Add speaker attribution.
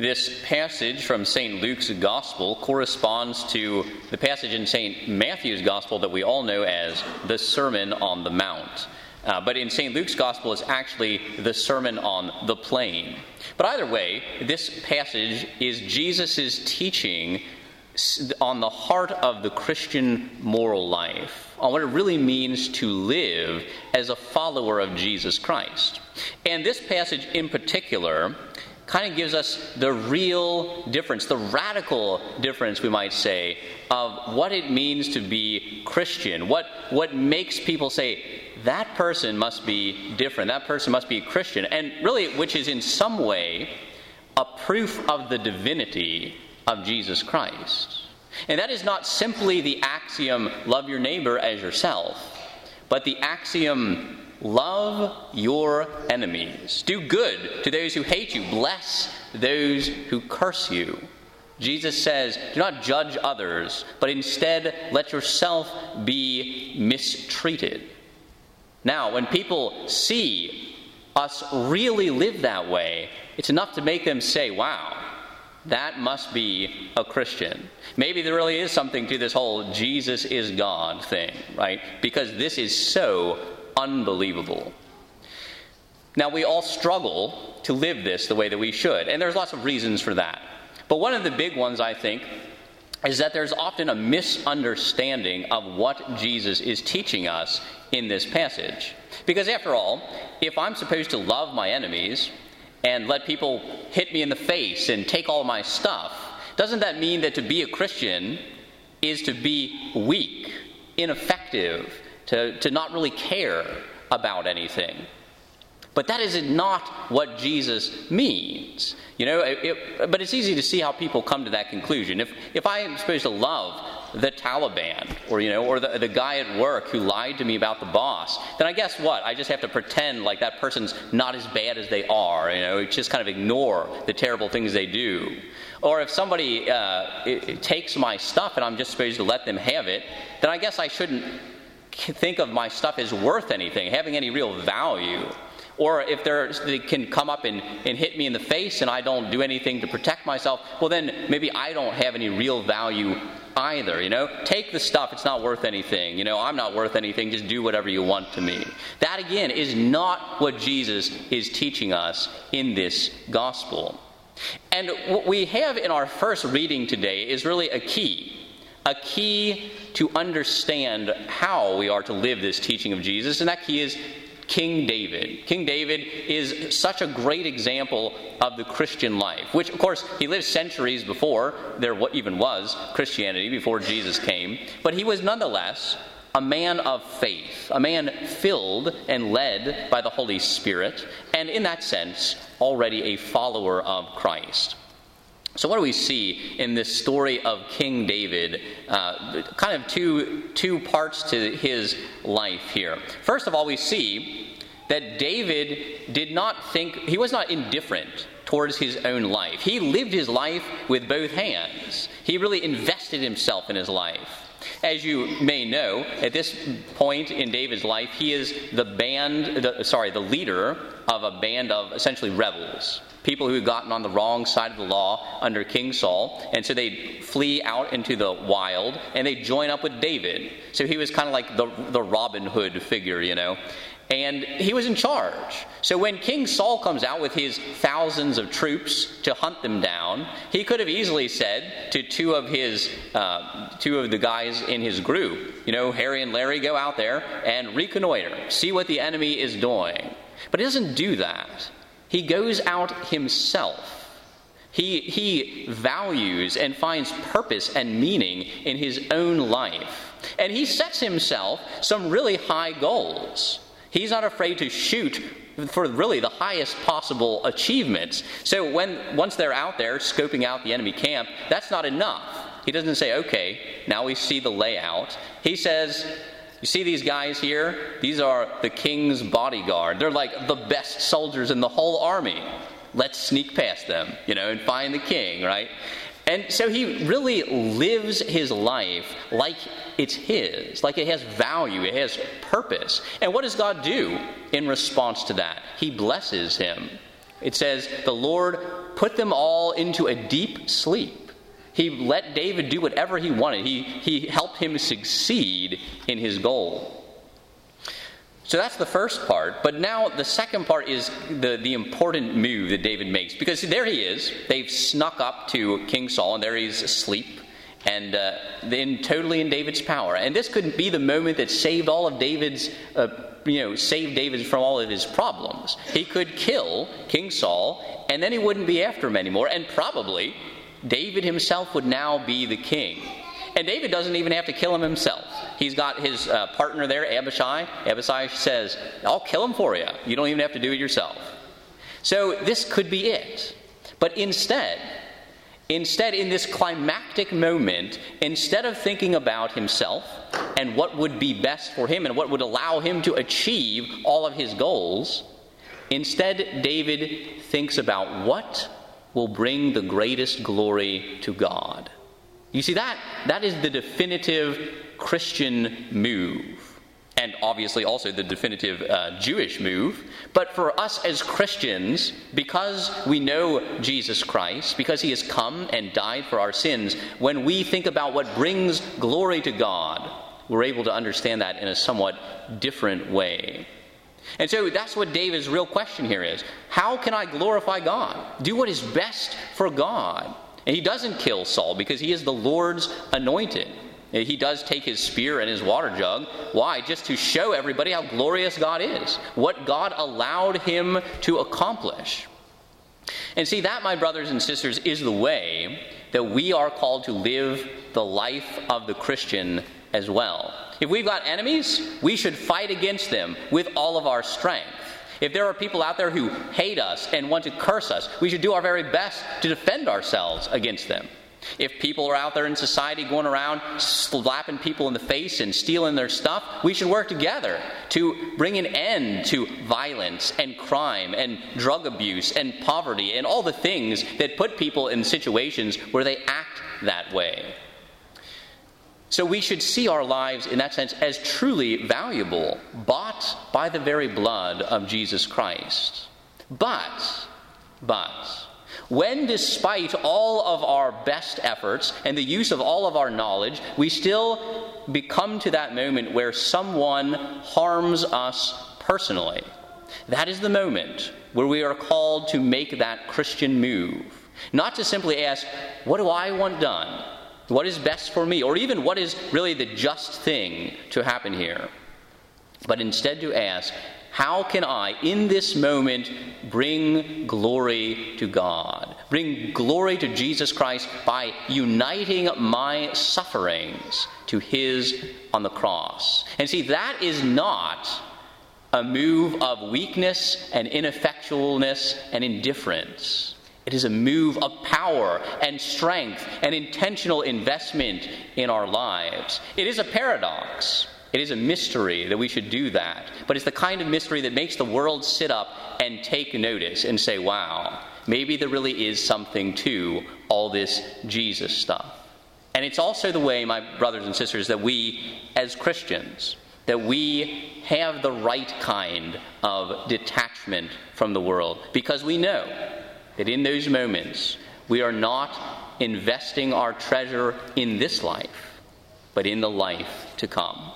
Speaker 1: This passage from St. Luke's Gospel corresponds to the passage in St. Matthew's Gospel that we all know as the Sermon on the Mount. Uh, but in St. Luke's Gospel, it's actually the Sermon on the Plain. But either way, this passage is Jesus' teaching on the heart of the Christian moral life, on what it really means to live as a follower of Jesus Christ. And this passage in particular kind of gives us the real difference, the radical difference, we might say, of what it means to be Christian. What, what makes people say, that person must be different, that person must be a Christian, and really, which is in some way a proof of the divinity of Jesus Christ. And that is not simply the axiom, love your neighbor as yourself, but the axiom, Love your enemies. Do good to those who hate you. Bless those who curse you. Jesus says, Do not judge others, but instead let yourself be mistreated. Now, when people see us really live that way, it's enough to make them say, Wow, that must be a Christian. Maybe there really is something to this whole Jesus is God thing, right? Because this is so unbelievable. Now, we all struggle to live this the way that we should, and there's lots of reasons for that. But one of the big ones, I think, is that there's often a misunderstanding of what Jesus is teaching us in this passage. Because, after all, if I'm supposed to love my enemies and let people hit me in the face and take all my stuff, doesn't that mean that to be a Christian is to be weak, ineffective, to, to not really care about anything. But that is not what Jesus means. You know, it, it, but it's easy to see how people come to that conclusion. If, if I am supposed to love the Taliban or, you know, or the, the guy at work who lied to me about the boss, then I guess what? I just have to pretend like that person's not as bad as they are. You know, just kind of ignore the terrible things they do. Or if somebody uh, it, takes my stuff and I'm just supposed to let them have it, then I guess I shouldn't think of my stuff as worth anything, having any real value. Or if they can come up and, and hit me in the face and I don't do anything to protect myself, well, then maybe I don't have any real value either. You know, take the stuff, it's not worth anything. You know, I'm not worth anything, just do whatever you want to me. That, again, is not what Jesus is teaching us in this gospel. And what we have in our first reading today is really a key a key to understand how we are to live this teaching of Jesus, and that key is King David. King David is such a great example of the Christian life, which, of course, he lived centuries before there even was Christianity, before Jesus came, but he was nonetheless a man of faith, a man filled and led by the Holy Spirit, and in that sense, already a follower of Christ. So, what do we see in this story of King David? Uh, kind of two, two parts to his life here. First of all, we see that David did not think, he was not indifferent towards his own life. He lived his life with both hands, he really invested himself in his life. As you may know, at this point in David's life, he is the band, the, sorry, the leader of a band of essentially rebels people who had gotten on the wrong side of the law under King Saul. And so they flee out into the wild and they join up with David. So he was kind of like the, the Robin Hood figure, you know. And he was in charge. So when King Saul comes out with his thousands of troops to hunt them down, he could have easily said to two of his uh, two of the guys in his group, you know, Harry and Larry, go out there and reconnoiter, see what the enemy is doing. But he doesn't do that. He goes out himself. He, he values and finds purpose and meaning in his own life. And he sets himself some really high goals. He's not afraid to shoot for really the highest possible achievements. So when once they're out there scoping out the enemy camp, that's not enough. He doesn't say, "Okay, now we see the layout." He says, you see these guys here? These are the king's bodyguard. They're like the best soldiers in the whole army. Let's sneak past them, you know, and find the king, right? And so he really lives his life like it's his, like it has value, it has purpose. And what does God do in response to that? He blesses him. It says, The Lord put them all into a deep sleep. He let David do whatever he wanted. He, he helped him succeed in his goal. So that's the first part. But now the second part is the, the important move that David makes. Because there he is. They've snuck up to King Saul, and there he's asleep. And uh, then totally in David's power. And this could be the moment that saved all of David's, uh, you know, saved David from all of his problems. He could kill King Saul, and then he wouldn't be after him anymore. And probably David himself would now be the king. And David doesn't even have to kill him himself. He's got his uh, partner there, Abishai. Abishai says, I'll kill him for you. You don't even have to do it yourself. So this could be it. But instead, instead, in this climactic moment, instead of thinking about himself and what would be best for him and what would allow him to achieve all of his goals, instead, David thinks about what will bring the greatest glory to God. You see, that, that is the definitive Christian move. And obviously, also the definitive uh, Jewish move. But for us as Christians, because we know Jesus Christ, because he has come and died for our sins, when we think about what brings glory to God, we're able to understand that in a somewhat different way. And so that's what David's real question here is How can I glorify God? Do what is best for God. And he doesn't kill Saul because he is the Lord's anointed. He does take his spear and his water jug. Why? Just to show everybody how glorious God is, what God allowed him to accomplish. And see, that, my brothers and sisters, is the way that we are called to live the life of the Christian as well. If we've got enemies, we should fight against them with all of our strength. If there are people out there who hate us and want to curse us, we should do our very best to defend ourselves against them. If people are out there in society going around slapping people in the face and stealing their stuff, we should work together to bring an end to violence and crime and drug abuse and poverty and all the things that put people in situations where they act that way. So we should see our lives in that sense as truly valuable, bought by the very blood of Jesus Christ. But, but, when despite all of our best efforts and the use of all of our knowledge, we still become to that moment where someone harms us personally, that is the moment where we are called to make that Christian move. Not to simply ask, What do I want done? What is best for me, or even what is really the just thing to happen here. But instead to ask, how can I, in this moment, bring glory to God? Bring glory to Jesus Christ by uniting my sufferings to His on the cross. And see, that is not a move of weakness and ineffectualness and indifference. It is a move of power and strength and intentional investment in our lives. It is a paradox. It is a mystery that we should do that. But it's the kind of mystery that makes the world sit up and take notice and say, wow, maybe there really is something to all this Jesus stuff. And it's also the way, my brothers and sisters, that we, as Christians, that we have the right kind of detachment from the world because we know that in those moments we are not investing our treasure in this life, but in the life to come.